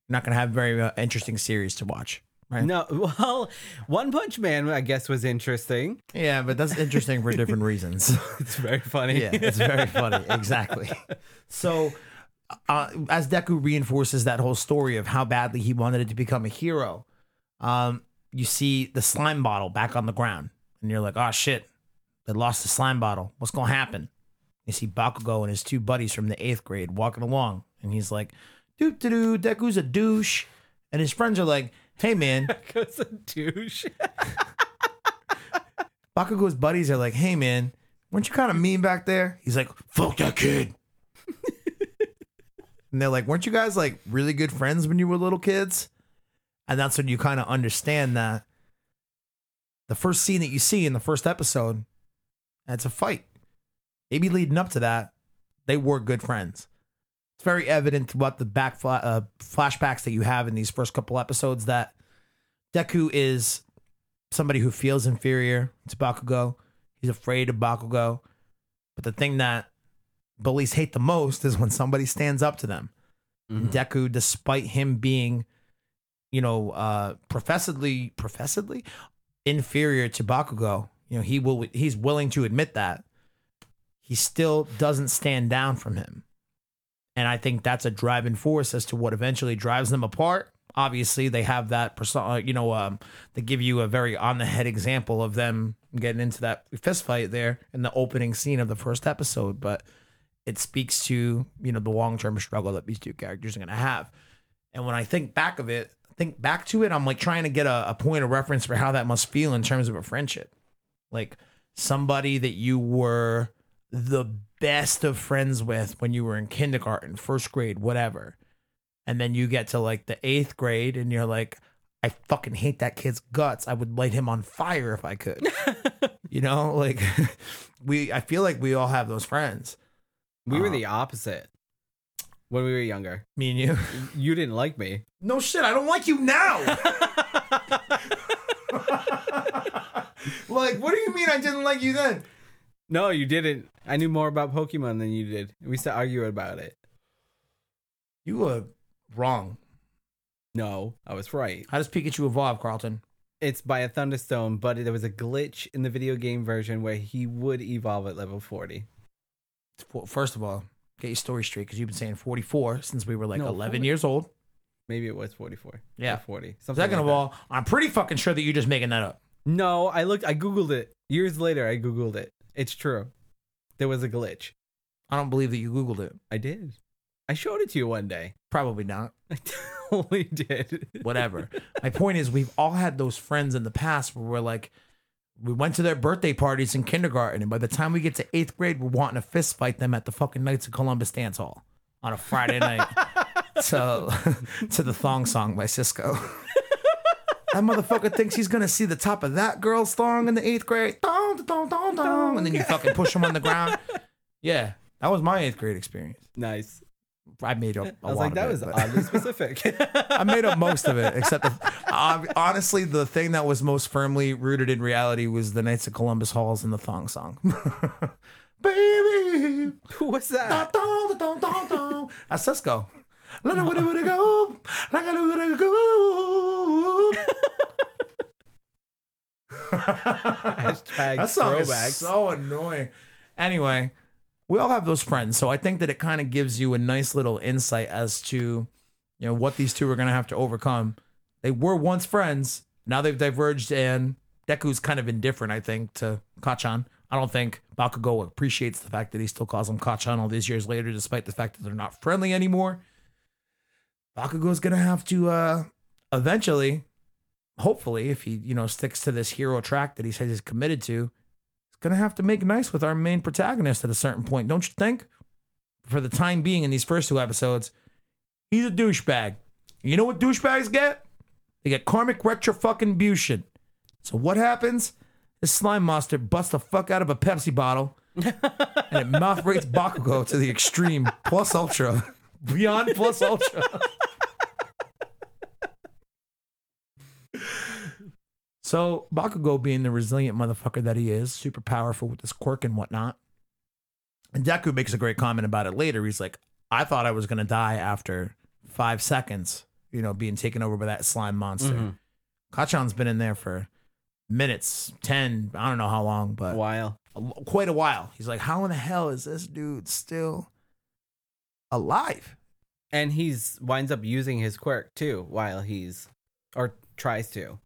not going to have very uh, interesting series to watch. Right. no, (laughs) well, One Punch Man I guess was interesting. Yeah, but that's interesting for different (laughs) reasons. It's very funny. yeah, it's very funny. (laughs) Exactly. So, uh, as Deku reinforces that whole story of how badly he wanted it to become a hero, um, you see the slime bottle back on the ground, and you're like, "Oh shit, they lost the slime bottle. What's gonna happen?" You see Bakugo and his two buddies from the eighth grade walking along, and he's like, "Doo doo doo, Deku's a douche," and his friends are like, "Hey man." (laughs) Goes a douche. (laughs) Bakugo's buddies are like, "Hey man, weren't you kind of mean back there?" He's like, "Fuck that kid." (laughs) and they're like, "Weren't you guys like really good friends when you were little kids?" And that's when you kind of understand that the first scene that you see in the first episode, it's a fight. Maybe leading up to that, they were good friends. It's very evident throughout the back fla- uh, flashbacks that you have in these first couple episodes that Deku is somebody who feels inferior to Bakugo. He's afraid of Bakugo. But the thing that bullies hate the most is when somebody stands up to them. And Deku, despite him being, you know, uh, professedly, professedly inferior to Bakugo, you know, he will, he's willing to admit that. He still doesn't stand down from him. And I think that's a driving force as to what eventually drives them apart. Obviously, they have that persona, you know, um, they give you a very on the head example of them getting into that fist fight there in the opening scene of the first episode. But it speaks to, you know, the long term struggle that these two characters are going to have. And when I think back of it, think back to it, I'm like trying to get a, a point of reference for how that must feel in terms of a friendship. Like somebody that you were the best of friends with when you were in kindergarten, first grade, whatever. And then you get to like the eighth grade and you're like, I fucking hate that kid's guts. I would light him on fire if I could. (laughs) you know, like (laughs) we, I feel like we all have those friends. We were Uh, the opposite when we were younger. Me and you. You didn't like me. No shit, I don't like you now. (laughs) like, what do you mean I didn't like you then? No, you didn't. I knew more about Pokemon than you did. We used to argue about it. You were wrong. No, I was right. How does Pikachu evolve, Carlton? It's by a Thunderstone, but there was a glitch in the video game version where he would evolve at level 40. First of all, get your story straight because you've been saying 44 since we were like No, 11 40. years old. Maybe it was 44. Yeah. Or 40. Something Second like of all, I'm pretty fucking sure that you're just making that up. No, I looked, I Googled it. Years later, I Googled it. It's true. There was a glitch. I don't believe that you Googled it. I did. I showed it to you one day. Probably not. (laughs) I totally did. Whatever. (laughs) My point is, we've all had those friends in the past where we're like, we went to their birthday parties in kindergarten, and by the time we get to eighth grade, we're wanting to fist fight them at the fucking Knights of Columbus dance hall on a Friday night. (laughs) to to the thong song by Sisqo. That motherfucker thinks he's gonna see the top of that girl's thong in the eighth grade. And then you fucking push him on the ground. (laughs) Yeah, that was my eighth grade experience. nice. I made up. a I was lot like, that it, was but- oddly (laughs) specific. I made up most of it, except the, uh, honestly, the thing that was most firmly rooted in reality was the Knights of Columbus halls and the thong song. (laughs) baby. What's that? That's Sisqo. Let it, let it, let it go. Let it, let go. Hashtag that song throwbacks. is so annoying. Anyway, we all have those friends, so I think that it kind of gives you a nice little insight as to, you know, what these two are going to have to overcome. They were once friends. Now they've diverged, and Deku's kind of indifferent, I think, to Kacchan. I don't think Bakugo appreciates the fact that he still calls him Kacchan all these years later, despite the fact that they're not friendly anymore. Bakugo's gonna have to uh eventually, hopefully, if he, you know, sticks to this hero track that he says he's committed to, he's gonna have to make nice with our main protagonist at a certain point, don't you think? For the time being in these first two episodes, he's a douchebag. You know what douchebags get? They get karmic retrofucking So what happens? This slime monster busts the fuck out of a Pepsi bottle (laughs) and it mouth rates Bakugo to the extreme plus ultra. (laughs) Beyond plus ultra. So Bakugo being the resilient motherfucker that he is, super powerful with his quirk and whatnot. And Deku makes a great comment about it later. He's like, I thought I was gonna die after five seconds, you know, being taken over by that slime monster. Mhm. Kacchan's been in there for minutes, 10, I don't know how long, but a While quite a while. He's like, how in the hell is this dude still alive? and he's winds up using his quirk too while he's or tries to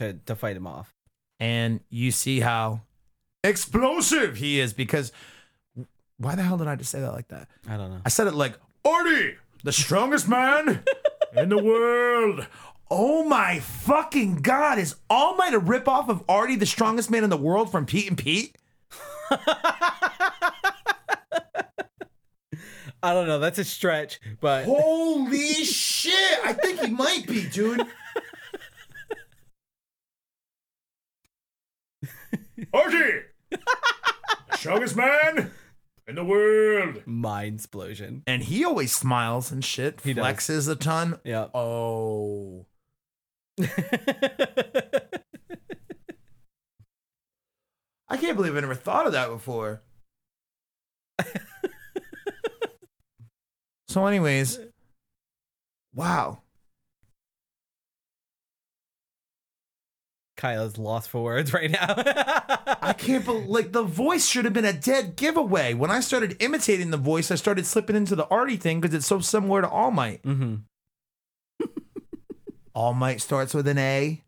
to to fight him off. And you see how explosive he is because why the hell did I just say that like that? I don't know. I said it like, Artie, the strongest man in the world. Oh my fucking god, is All Might a ripoff of Artie, the strongest man in the world from Pete and Pete? (laughs) I don't know. That's a stretch, but Holy shit! I think he might be, dude. (laughs) Archie! Strongest man in the world. mind explosion. And he always smiles and shit, He does. flexes a ton. Yeah. Oh. I can't believe I never thought of that before. (laughs) so, anyways, wow. Kyle's lost for words right now. (laughs) I can't believe like the voice should have been a dead giveaway. When I started imitating the voice, I started slipping into the Artie thing because it's so similar to All Might. hmm (laughs) All Might starts with an A.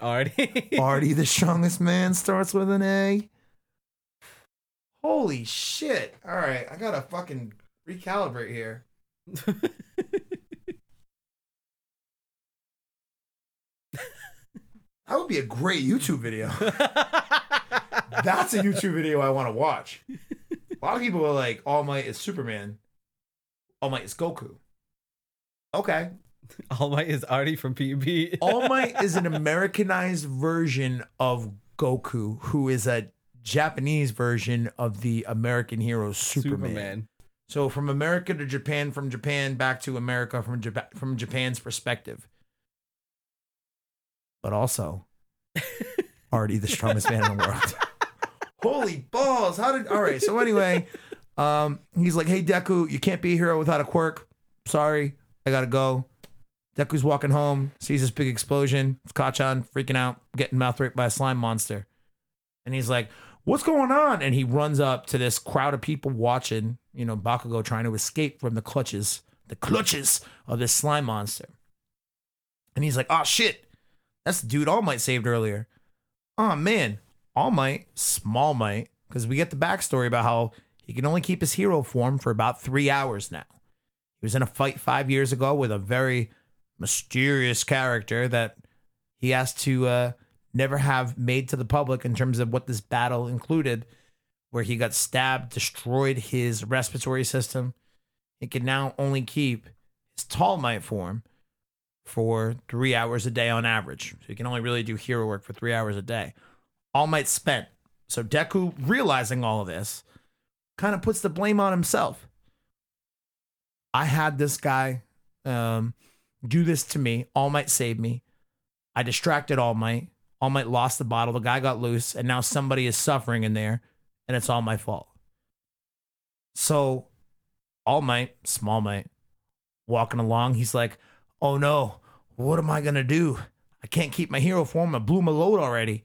Already. (laughs) Artie, the strongest man, starts with an A. Holy shit. All right, I gotta fucking recalibrate here. That would be a great YouTube video. (laughs) That's a YouTube video I want to watch. A lot of people are like, All Might is Superman. All Might is Goku. Okay. (laughs) All Might is Artie from PB. (laughs) All Might is an Americanized version of Goku, who is a Japanese version of the American hero Superman. So from America to Japan, from Japan back to America, from Japan, from Japan's perspective. But also, (laughs) already the strongest man in the world. (laughs) Holy balls! How did? All right. So anyway, um, he's like, "Hey Deku, you can't be a hero without a quirk. Sorry, I gotta go." Deku's walking home, sees this big explosion. It's Kacchan freaking out, getting mouth raped by a slime monster, and he's like, "What's going on?" And he runs up to this crowd of people watching. You know, Bakugo trying to escape from the clutches, the clutches of this slime monster. And he's like, "Oh shit, that's the dude All Might saved earlier." Oh man, All Might, Small Might, because we get the backstory about how he can only keep his hero form for about three hours now. He was in a fight five years ago with a very mysterious character that he has to uh, never have made to the public in terms of what this battle included, where he got stabbed, destroyed his respiratory system. He can now only keep his tall might form for three hours a day on average. So you can only really do hero work for three hours a day. All Might spent. So Deku, realizing all of this, kind of puts the blame on himself. I had this guy um, do this to me. All Might saved me. I distracted All Might. All Might lost the bottle. The guy got loose, and now somebody is suffering in there, and it's all my fault. So, All Might, Small Might, walking along, he's like, "Oh no, what am I gonna do? I can't keep my hero form. I blew my load already."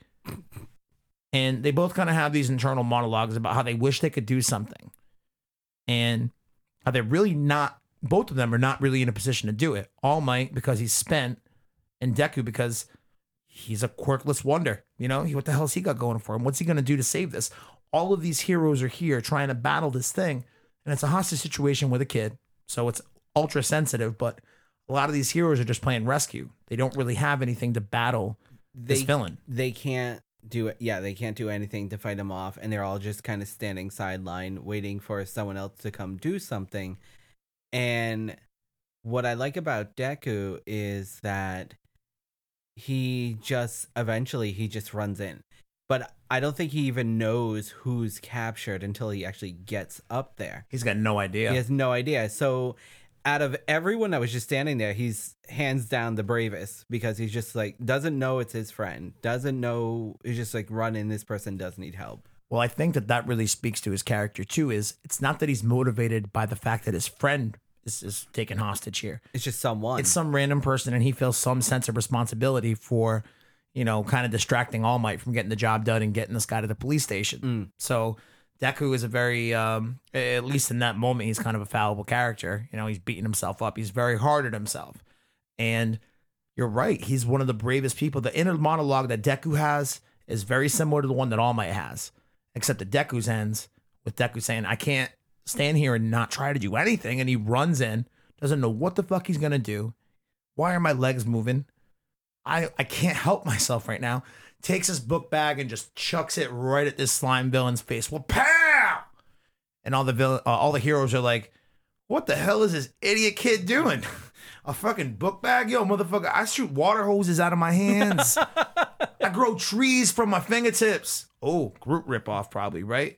And they both kind of have these internal monologues about how they wish they could do something, and how they're really not. Both of them are not really in a position to do it. All Might because he's spent, and Deku because he's a quirkless wonder. You know, what the hell's he got going for him? What's he gonna do to save this? All of these heroes are here trying to battle this thing, and it's a hostage situation with a kid, so it's ultra sensitive. But a lot of these heroes are just playing rescue. They don't really have anything to battle this villain. they can't do it. Yeah, they can't do anything to fight him off, and they're all just kind of standing sideline, waiting for someone else to come do something. And what I like about Deku is that he just eventually he just runs in, but I don't think he even knows who's captured until he actually gets up there. He's got no idea. He has no idea. So out of everyone that was just standing there, he's hands down the bravest because he's just like doesn't know it's his friend, doesn't know he's just like running. This person does need help. Well, I think that that really speaks to his character too. Is it's not that he's motivated by the fact that his friend is, is taken hostage here. It's just someone. It's some random person, and he feels some sense of responsibility for, you know, kind of distracting All Might from getting the job done and getting this guy to the police station. Mm. So Deku is a very, um, at least in that moment, he's kind of a fallible character. You know, he's beating himself up. He's very hard on himself, and you're right. He's one of the bravest people. The inner monologue that Deku has is very similar to the one that All Might has, except that Deku's ends with Deku saying, "I can't stand here and not try to do anything," and he runs in, doesn't know what the fuck he's gonna do. Why are my legs moving? I I can't help myself right now. Takes his book bag and just chucks it right at this slime villain's face. Well, pow! And all the villain, uh, all the heroes are like, "What the hell is this idiot kid doing? (laughs) A fucking book bag, yo, motherfucker! I shoot water hoses out of my hands. (laughs) I grow trees from my fingertips. Oh, Groot ripoff, probably right.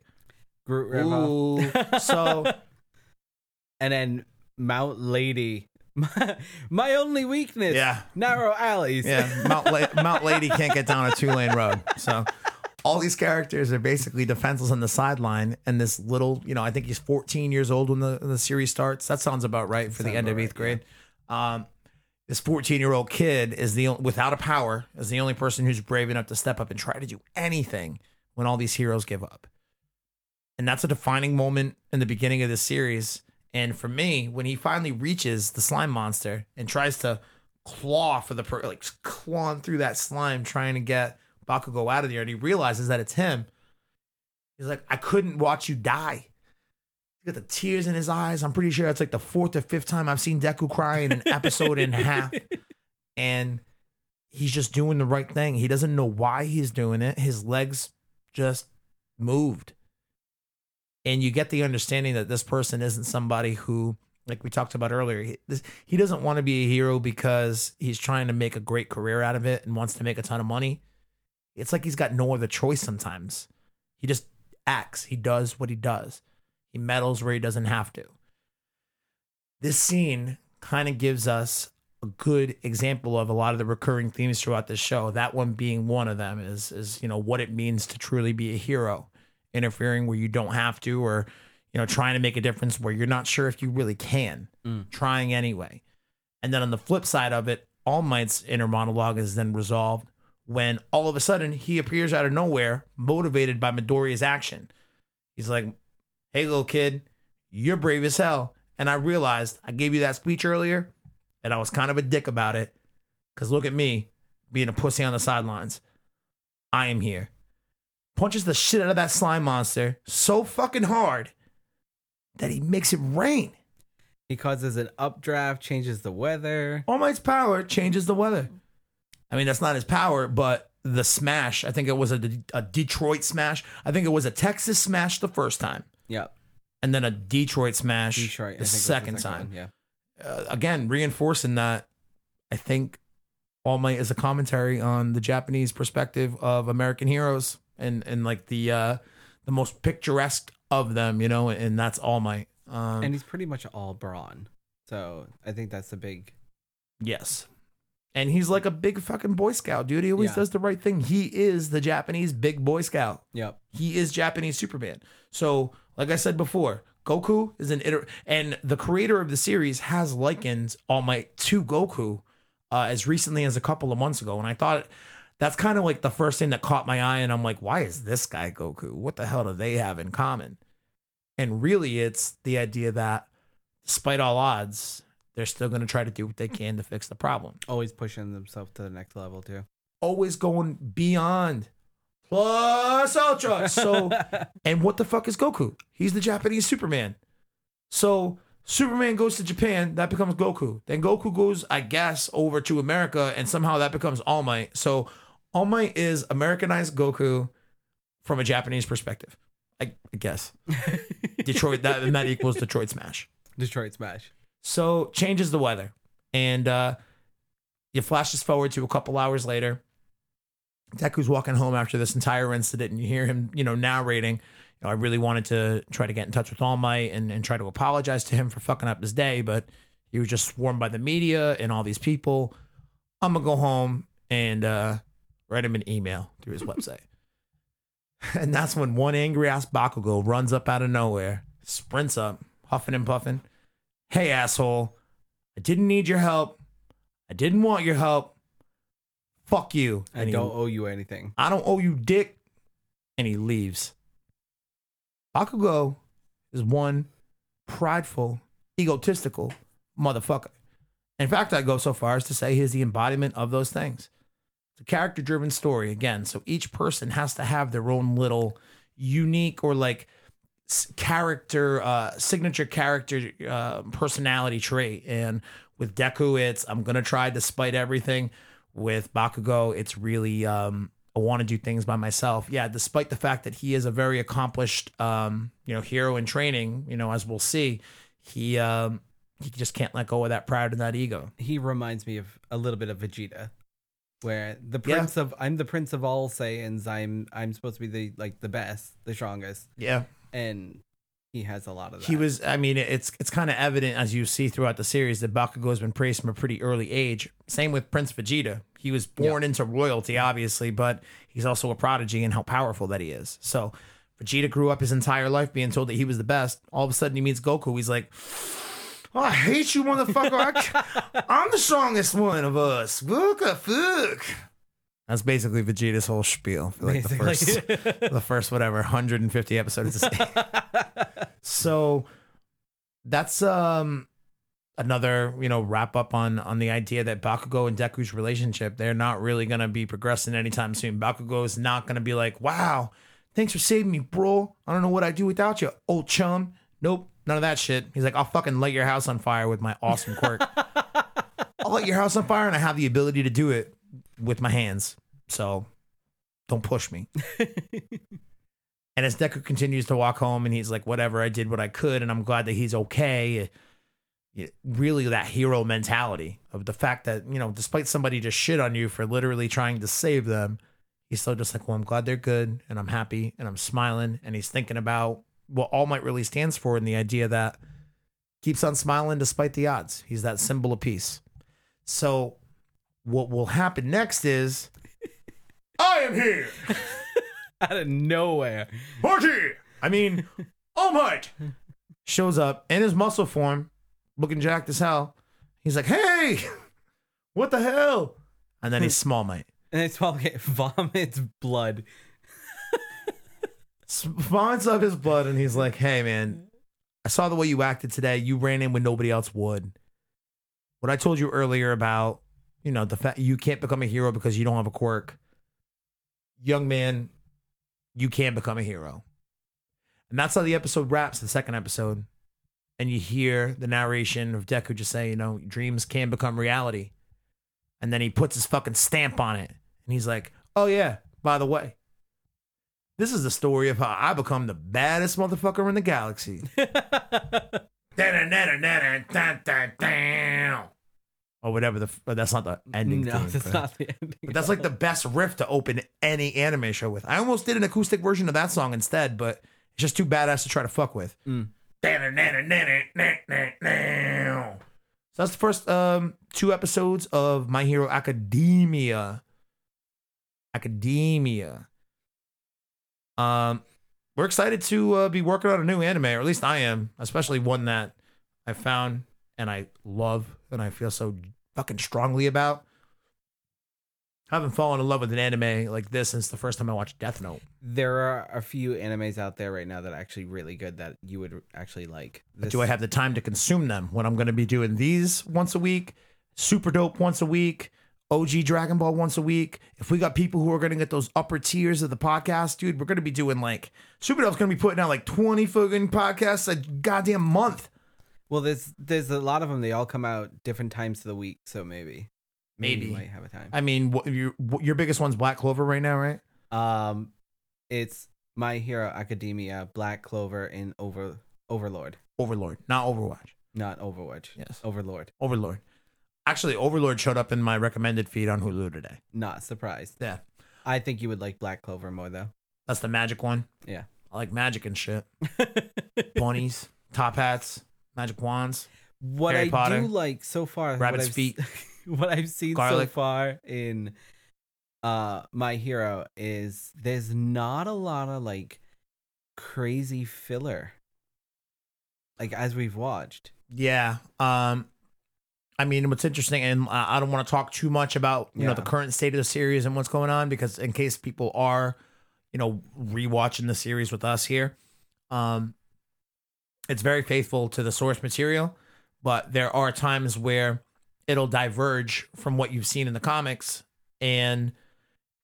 Groot ripoff. Ooh, so (laughs) and then Mount Lady, my, (laughs) my only weakness. Yeah. narrow alleys. Yeah, Mount, La- (laughs) Mount Lady can't get down a two lane road. So all these characters are basically defenseless on the sideline. And this little, you know, I think he's 14 years old when the, the series starts. That sounds about right for the end of eighth right, grade. Um, this 14 year old kid is the without a power is the only person who's brave enough to step up and try to do anything when all these heroes give up. And that's a defining moment in the beginning of this series. And for me, when he finally reaches the slime monster and tries to claw for the per- like clawing through that slime, trying to get Bakugo out of there, and he realizes that it's him. He's like, I couldn't watch you die. He's got the tears in his eyes. I'm pretty sure that's like the fourth or fifth time I've seen Deku cry in an episode and a half. (laughs) And he's just doing the right thing. He doesn't know why he's doing it. His legs just moved. And you get the understanding that this person isn't somebody who, like we talked about earlier, he, this, he doesn't want to be a hero because he's trying to make a great career out of it and wants to make a ton of money. It's like he's got no other choice sometimes. He just acts, he does what he does, he meddles where he doesn't have to. This scene kind of gives us a good example of a lot of the recurring themes throughout the show. That one being one of them is is you know what it means to truly be a hero, interfering where you don't have to, or you know trying to make a difference where you're not sure if you really can, Mm. trying anyway. And then on the flip side of it, All Might's inner monologue is then resolved when all of a sudden he appears out of nowhere, motivated by Midoriya's action. He's like, "Hey, little kid, you're brave as hell." And I realized I gave you that speech earlier, and I was kind of a dick about it. Cause look at me being a pussy on the sidelines. I am here. Punches the shit out of that slime monster so fucking hard that he makes it rain. He causes an updraft, changes the weather. All Might's power changes the weather. I mean, that's not his power, but the smash, I think it was a, a Detroit smash. I think it was a Texas smash the first time, Yep. and then a Detroit smash Detroit. The think was second time. one, Yeah. uh, again reinforcing that I think All Might is a commentary on the Japanese perspective of American heroes and and like the uh the most picturesque of them, you know, and that's All Might. Um, And he's pretty much all brawn. So I think that's the big. yes. And he's like a big fucking Boy Scout, dude. He always Yeah. does the right thing. He is the Japanese big Boy Scout. Yep. He is Japanese Superman. So, like I said before, Goku is an iter- and the creator of the series has likened All Might to Goku uh, as recently as a couple of months ago, and I thought that's kind of like the first thing that caught my eye, and I'm like, why is this guy Goku? What the hell do they have in common? And really, it's the idea that despite all odds, they're still going to try to do what they can to fix the problem. Always pushing themselves to the next level too. Always going beyond plus ultra. So, (laughs) and what the fuck is Goku? He's the Japanese Superman. So Superman goes to Japan, that becomes Goku. Then Goku goes, I guess, over to America, and somehow that becomes All Might. So All Might is Americanized Goku from a Japanese perspective. I, I guess. (laughs) Detroit that and that equals Detroit Smash. Detroit Smash. So changes the weather. And uh you flashes forward to a couple hours later. Deku's walking home after this entire incident, and you hear him, you know, narrating. You know, I really wanted to try to get in touch with All Might and, and try to apologize to him for fucking up his day, but he was just swarmed by the media and all these people. I'm gonna go home and uh, write him an email through his website. (laughs) and that's when one angry ass Bakugo runs up out of nowhere, sprints up, huffing and puffing. Hey, asshole, I didn't need your help. I didn't want your help. Fuck you. I And he- don't owe you anything. I don't owe you dick. And he leaves. Bakugo is one prideful, egotistical motherfucker. In fact, I go so far as to say he's the embodiment of those things. It's a character driven story, again. So each person has to have their own little unique or like character, uh, signature character uh, personality trait. And with Deku, it's I'm going to try despite everything. With Bakugo, it's really um, I want to do things by myself. Yeah, despite the fact that he is a very accomplished, um, you know, hero in training. You know, as we'll see, he um, he just can't let go of that pride and that ego. He reminds me of a little bit of Vegeta, where the Yeah. prince of I'm the prince of all Saiyans. I'm I'm supposed to be the like the best, the strongest, Yeah, and he has a lot of that. he was. I mean, it's it's kind of evident as you see throughout the series that Bakugo has been praised from a pretty early age. Same with Prince Vegeta. He was born into royalty, obviously, but he's also a prodigy in how powerful that he is. So. Vegeta grew up his entire life being told that he was the best. All of a sudden, he meets Goku. He's like, oh, I hate you, motherfucker. I I'm the strongest one of us. What the fuck? That's basically Vegeta's whole spiel for like the first, the first whatever 150 episodes. (laughs) So that's um another you know wrap up on on the idea that Bakugo and Deku's relationship they're not really gonna be progressing anytime soon. Bakugo is not gonna be like, wow, thanks for saving me, bro. I don't know what I'd do without you, old chum. Nope, none of that shit. He's like, I'll fucking light your house on fire with my awesome quirk. (laughs) I'll light your house on fire, and I have the ability to do it with my hands. So don't push me. (laughs) and as Deku continues to walk home, and he's like, whatever, I did what I could, and I'm glad that he's okay. It- Really, that hero mentality of the fact that, you know, despite somebody just shit on you for literally trying to save them, he's still just like, well, I'm glad they're good, and I'm happy, and I'm smiling, and he's thinking about what All Might really stands for, and the idea that keeps on smiling despite the odds. He's that symbol of peace. So, what will happen next is, (laughs) I am here. (laughs) out of nowhere. Party! I mean, (laughs) All Might shows up in his muscle form, looking jacked as hell. He's like, hey, what the hell? And then he's Small Might. And it's while it vomits blood. Vomits up his blood, and he's like, hey, man, I saw the way you acted today. You ran in when nobody else would. What I told you earlier about, you know, the fact you can't become a hero because you don't have a quirk. Young man, you can become a hero. And that's how the episode wraps, the second episode. And you hear the narration of Deku just say, you know, dreams can become reality. And then he puts his fucking stamp on it. And he's like, oh, yeah, by the way, this is the story of how I become the baddest motherfucker in the galaxy. (laughs) (laughs) or whatever the. f- oh, That's not the ending. no, theme, that's but- not the ending. but that's like the best riff to open any anime show with. I almost did an acoustic version of that song instead, but it's just too badass to try to fuck with. Mm. So that's the first um, two episodes of My Hero Academia. Academia. Um, we're excited to uh, be working on a new anime, or at least I am, especially one that I found and I love and I feel so fucking strongly about. I haven't fallen in love with an anime like this since the first time I watched Death Note. There are a few animes out there right now that are actually really good that you would actually like. This, Do I have the time to consume them when I'm going to be doing these once a week, Super Dope once a week, OG Dragon Ball once a week? If we got people who are going to get those upper tiers of the podcast, dude, we're going to be doing like Super going to be putting out like 20 fucking podcasts a goddamn month. Well, there's there's a lot of them. They all come out different times of the week, so maybe Maybe. you might have a time. I mean, what, your your biggest one's Black Clover right now, right? Um, it's My Hero Academia, Black Clover, and Over Overlord, Overlord, not Overwatch. not Overwatch. Yes. Overlord. Overlord. Actually, Overlord showed up in my recommended feed on Hulu today. Not surprised. Yeah. I think you would like Black Clover more though. That's the magic one. Yeah. I like magic and shit. (laughs) Bunnies, top hats, magic wands. what Harry I Potter, do like so far, rabbit's what I've, feet, (laughs) what I've seen garlic. so far in uh My Hero is there's not a lot of like crazy filler. Like as we've watched. Yeah. Um I mean, what's interesting, and I don't want to talk too much about you know the current state of the series and what's going on because in case people are, you know, rewatching the series with us here, um, it's very faithful to the source material, but there are times where it'll diverge from what you've seen in the comics, and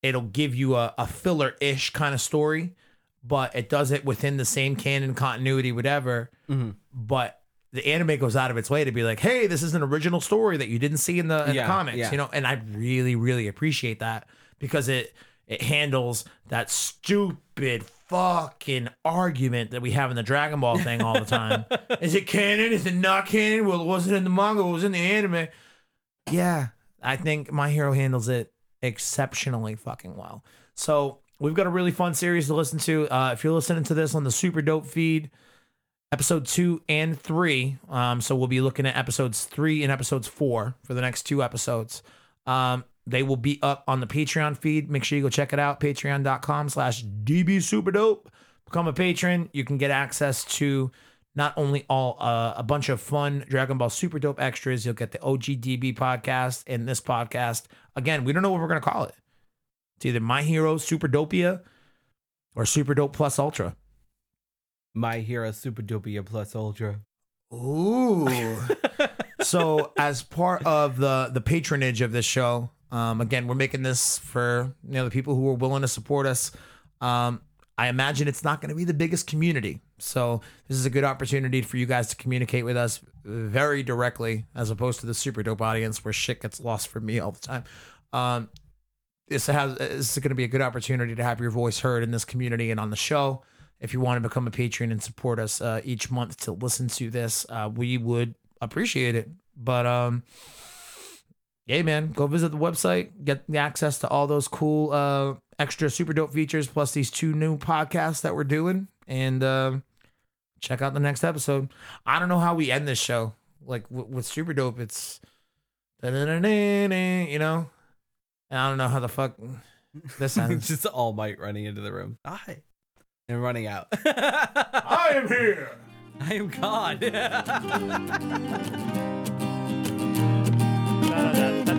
it'll give you a, a filler-ish kind of story, but it does it within the same canon continuity, whatever Mm-hmm. but the anime goes out of its way to be like, hey, this is an original story that you didn't see in the, in Yeah, the comics, yeah. you know, and I really, really appreciate that because it it handles that stupid fucking argument that we have in the Dragon Ball thing all the time. (laughs) is it canon? Is it not canon? Well, it wasn't in the manga, it was in the anime. Yeah, I think My Hero handles it exceptionally fucking well. So we've got a really fun series to listen to. Uh, if you're listening to this on the Super Dope feed, episode two and three. Um, so we'll be looking at episodes three and episodes four for the next two episodes. Um, they will be up on the Patreon feed. Make sure you go check it out. Patreon.com slash DB Super Dope. Become a patron. You can get access to not only all uh, a bunch of fun Dragon Ball Super Dope extras, you'll get the OGDB podcast and this podcast. Again, we don't know what we're gonna call it. It's either My Hero Super Dopia or Super Dope Plus Ultra. My Hero Super Dopia Plus Ultra. Ooh. (laughs) so as part of the the patronage of this show, um, again, we're making this for you know the people who are willing to support us. Um, I imagine it's not going to be the biggest community, so this is a good opportunity for you guys to communicate with us very directly, as opposed to the super dope audience where shit gets lost for me all the time. Um, this has this is going to be a good opportunity to have your voice heard in this community and on the show. If you want to become a patron and support us uh, each month to listen to this, uh, we would appreciate it. But um, yeah, man, go visit the website, get the access to all those cool uh, extra super dope features, plus these two new podcasts that we're doing, and um check out the next episode. I don't know how we end this show. Like w- with super dope, it's you know. And I don't know how the fuck this (laughs) ends. Just All Might running into the room. Hi. And running out. I am here. I am God. da, da, da,